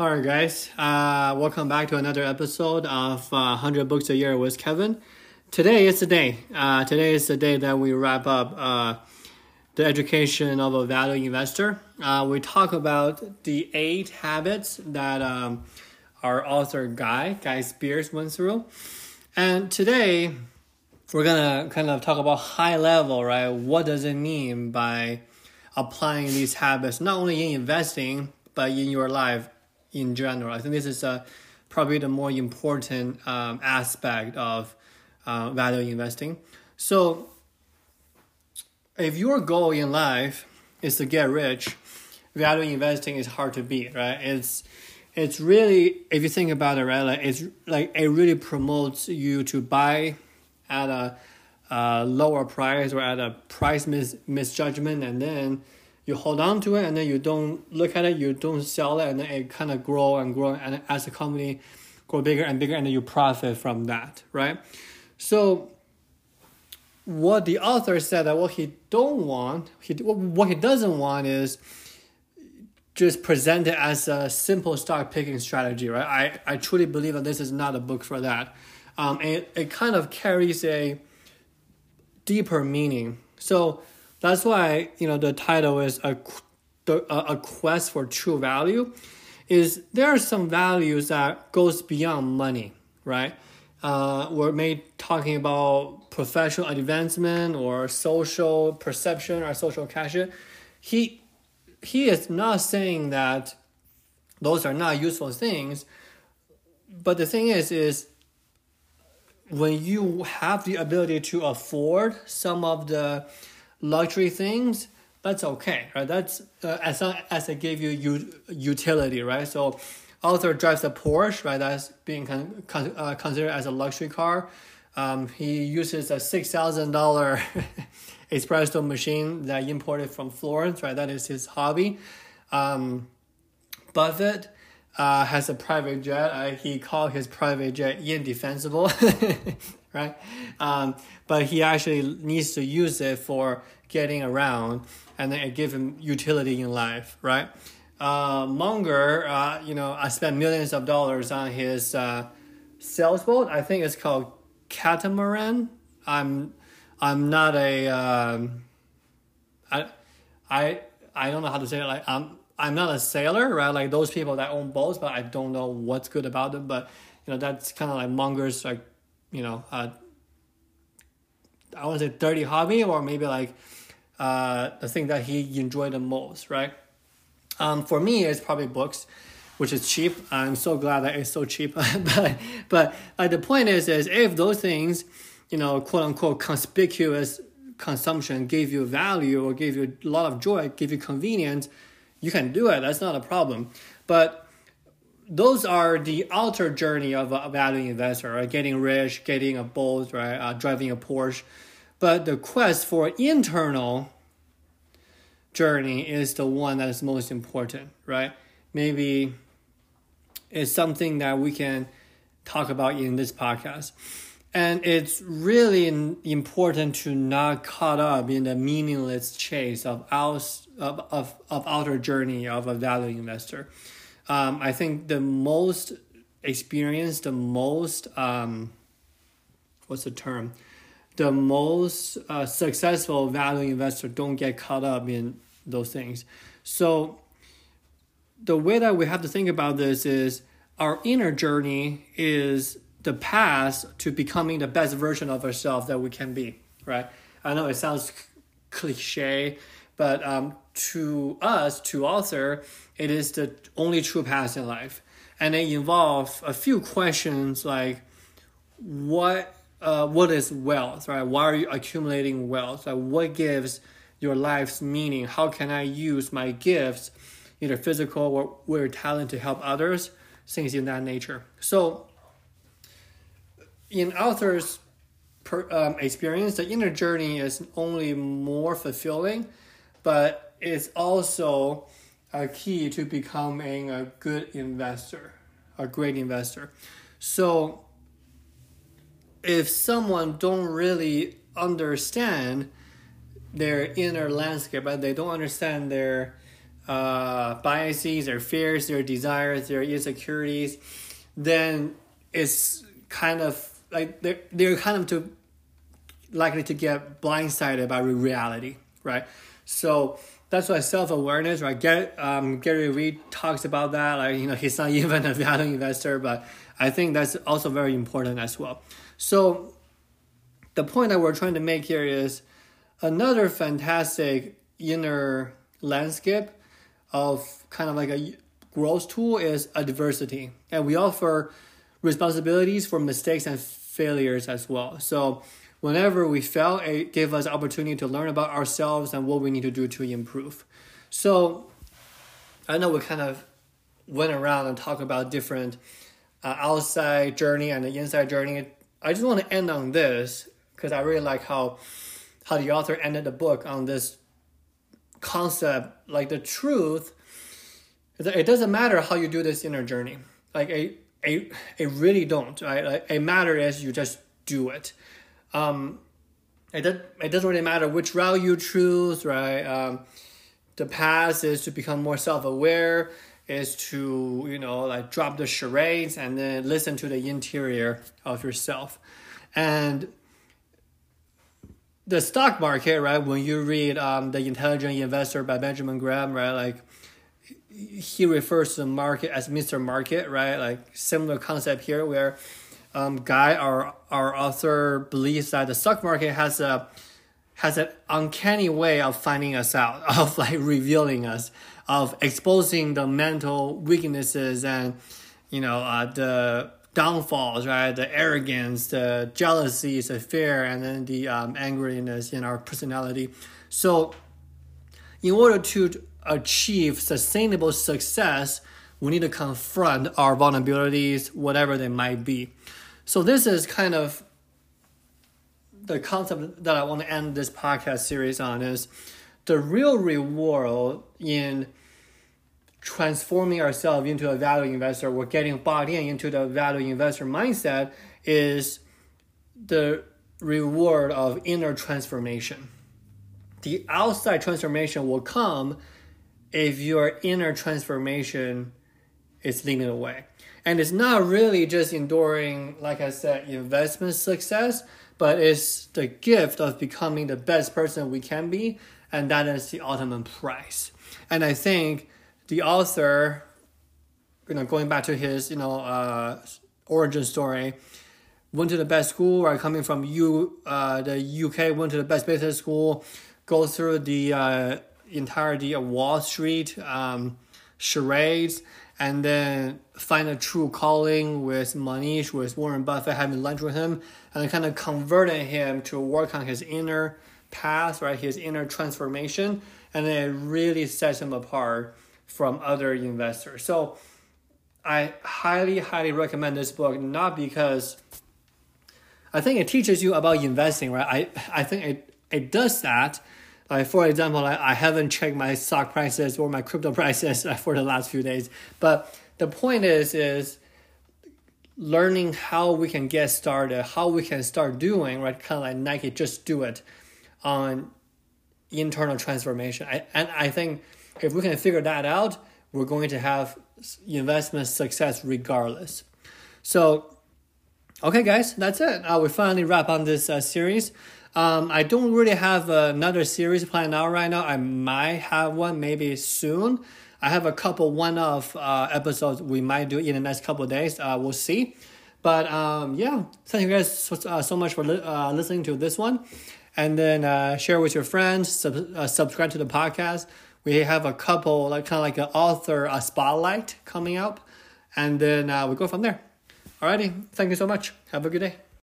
All right, guys. Uh, welcome back to another episode of uh, 100 Books a Year with Kevin. Today is the day. Uh, today is the day that we wrap up uh, the education of a value investor. Uh, we talk about the eight habits that um, our author Guy, Guy Spier, went through. And today, we're gonna kind of talk about high level, right? What does it mean by applying these habits, not only in investing, but in your life in general. I think this is uh, probably the more important um, aspect of uh, value investing. So, if your goal in life is to get rich, value investing is hard to beat, right? It's it's really if you think about it, right? Like it's like it really promotes you to buy at a, a lower price or at a price mis- misjudgment, and then you hold on to it and then you don't look at it, you don't sell it, and then it kind of grow and grow, and as the company grow bigger and bigger, and then you profit from that, right? So, what the author said that what he don't want, he what he doesn't want is just present it as a simple stock picking strategy, right? I, I truly believe that this is not a book for that. Um, it, it kind of carries a deeper meaning. So that's why you know the title is a a quest for true value. Is there are some values that goes beyond money, right? Uh, we're made talking about professional advancement or social perception or social cash. He he is not saying that those are not useful things, but the thing is is when you have the ability to afford some of the luxury things, that's okay, right? That's uh, as long as it gave you u- utility, right? So, author drives a Porsche, right? That's being con- con- uh, considered as a luxury car. Um, he uses a six thousand dollar espresso machine that imported from Florence, right? That is his hobby. Um, Buffett uh, has a private jet. Uh, he called his private jet indefensible, right? Um, but he actually needs to use it for getting around and then it give him utility in life, right? Uh, Munger, uh, you know, I spent millions of dollars on his uh, sailboat. I think it's called catamaran. I'm, I'm not a, um, I, I, I don't know how to say it. Like I'm, I'm not a sailor, right? Like those people that own boats, but I don't know what's good about them. But you know, that's kind of like Munger's like, you know, uh, I want to say dirty hobby or maybe like uh, the thing that he enjoyed the most, right? Um, for me, it's probably books, which is cheap. I'm so glad that it's so cheap. but but like the point is, is if those things, you know, quote unquote conspicuous consumption give you value or give you a lot of joy, give you convenience, you can do it. That's not a problem. But those are the outer journey of a value investor, right? Getting rich, getting a boat, right? Uh, driving a Porsche. But the quest for internal journey is the one that is most important, right? Maybe it's something that we can talk about in this podcast. And it's really important to not caught up in the meaningless chase of, aus, of, of, of outer journey of a value investor um, I think the most experienced, the most um, what's the term? The most uh, successful value investor don't get caught up in those things. So the way that we have to think about this is our inner journey is the path to becoming the best version of ourselves that we can be, right? I know it sounds cliche, but um, to us, to author, it is the only true path in life. And it involves a few questions like what uh, what is wealth, right? Why are you accumulating wealth? Like what gives your life's meaning? How can I use my gifts, either physical or, or talent, to help others? Things in that nature. So, in author's per, um, experience, the inner journey is only more fulfilling, but it's also a key to becoming a good investor, a great investor. So if someone don't really understand their inner landscape, but they don't understand their uh, biases, their fears, their desires, their insecurities, then it's kind of like they're, they're kind of to likely to get blindsided by reality, right? So that's why self awareness, right? Gary, um, Gary Vee talks about that. Like you know, he's not even a value investor, but I think that's also very important as well. So the point that we're trying to make here is another fantastic inner landscape of kind of like a growth tool is adversity, and we offer responsibilities for mistakes and failures as well. So whenever we fail, it gives us opportunity to learn about ourselves and what we need to do to improve. So I know we kind of went around and talked about different uh, outside journey and the inside journey. I just want to end on this because I really like how how the author ended the book on this concept. Like the truth, it doesn't matter how you do this inner journey. Like it, it, it really don't. Right? Like, it matter is you just do it. Um, it, does, it doesn't really matter which route you choose, right? Um, the path is to become more self-aware, is to, you know, like drop the charades and then listen to the interior of yourself. And the stock market, right? When you read um, The Intelligent Investor by Benjamin Graham, right? Like he refers to the market as Mr. Market, right? Like similar concept here where um, Guy, our our author, believes that the stock market has a has an uncanny way of finding us out, of like revealing us, of exposing the mental weaknesses and you know uh, the downfalls, right? The arrogance, the jealousy, the fear, and then the um, angriness in our personality. So, in order to achieve sustainable success, we need to confront our vulnerabilities, whatever they might be. So this is kind of the concept that I want to end this podcast series on is the real reward in transforming ourselves into a value investor or getting bought in into the value investor mindset is the reward of inner transformation. The outside transformation will come if your inner transformation is leading the way. And it's not really just enduring, like I said, investment success, but it's the gift of becoming the best person we can be, and that is the ultimate price. And I think the author, you know, going back to his, you know, uh, origin story, went to the best school, right? Coming from U, uh, the UK, went to the best business school, go through the uh, entirety of Wall Street, um, charades, and then find a true calling with Mohnish, with Warren Buffett, having lunch with him, and kind of converting him to work on his inner path, right? His inner transformation, and then it really sets him apart from other investors. So I highly, highly recommend this book, not because I think it teaches you about investing, right? I, I think it, it does that like for example, I, I haven't checked my stock prices or my crypto prices for the last few days. But the point is, is learning how we can get started, how we can start doing, right? Kind of like Nike, just do it on internal transformation. I, and I think if we can figure that out, we're going to have investment success regardless. So, okay, guys, that's it. Uh, we finally wrap on this uh, series. Um, I don't really have another series planned out right now. I might have one maybe soon. I have a couple one-off uh, episodes we might do in the next couple days. Uh, we'll see. But um, yeah, thank you guys so, uh, so much for li- uh, listening to this one. And then uh, share with your friends, sub- uh, subscribe to the podcast. We have a couple, like kind of like an author a spotlight coming up. And then we go from there. Alrighty, thank you so much. Have a good day.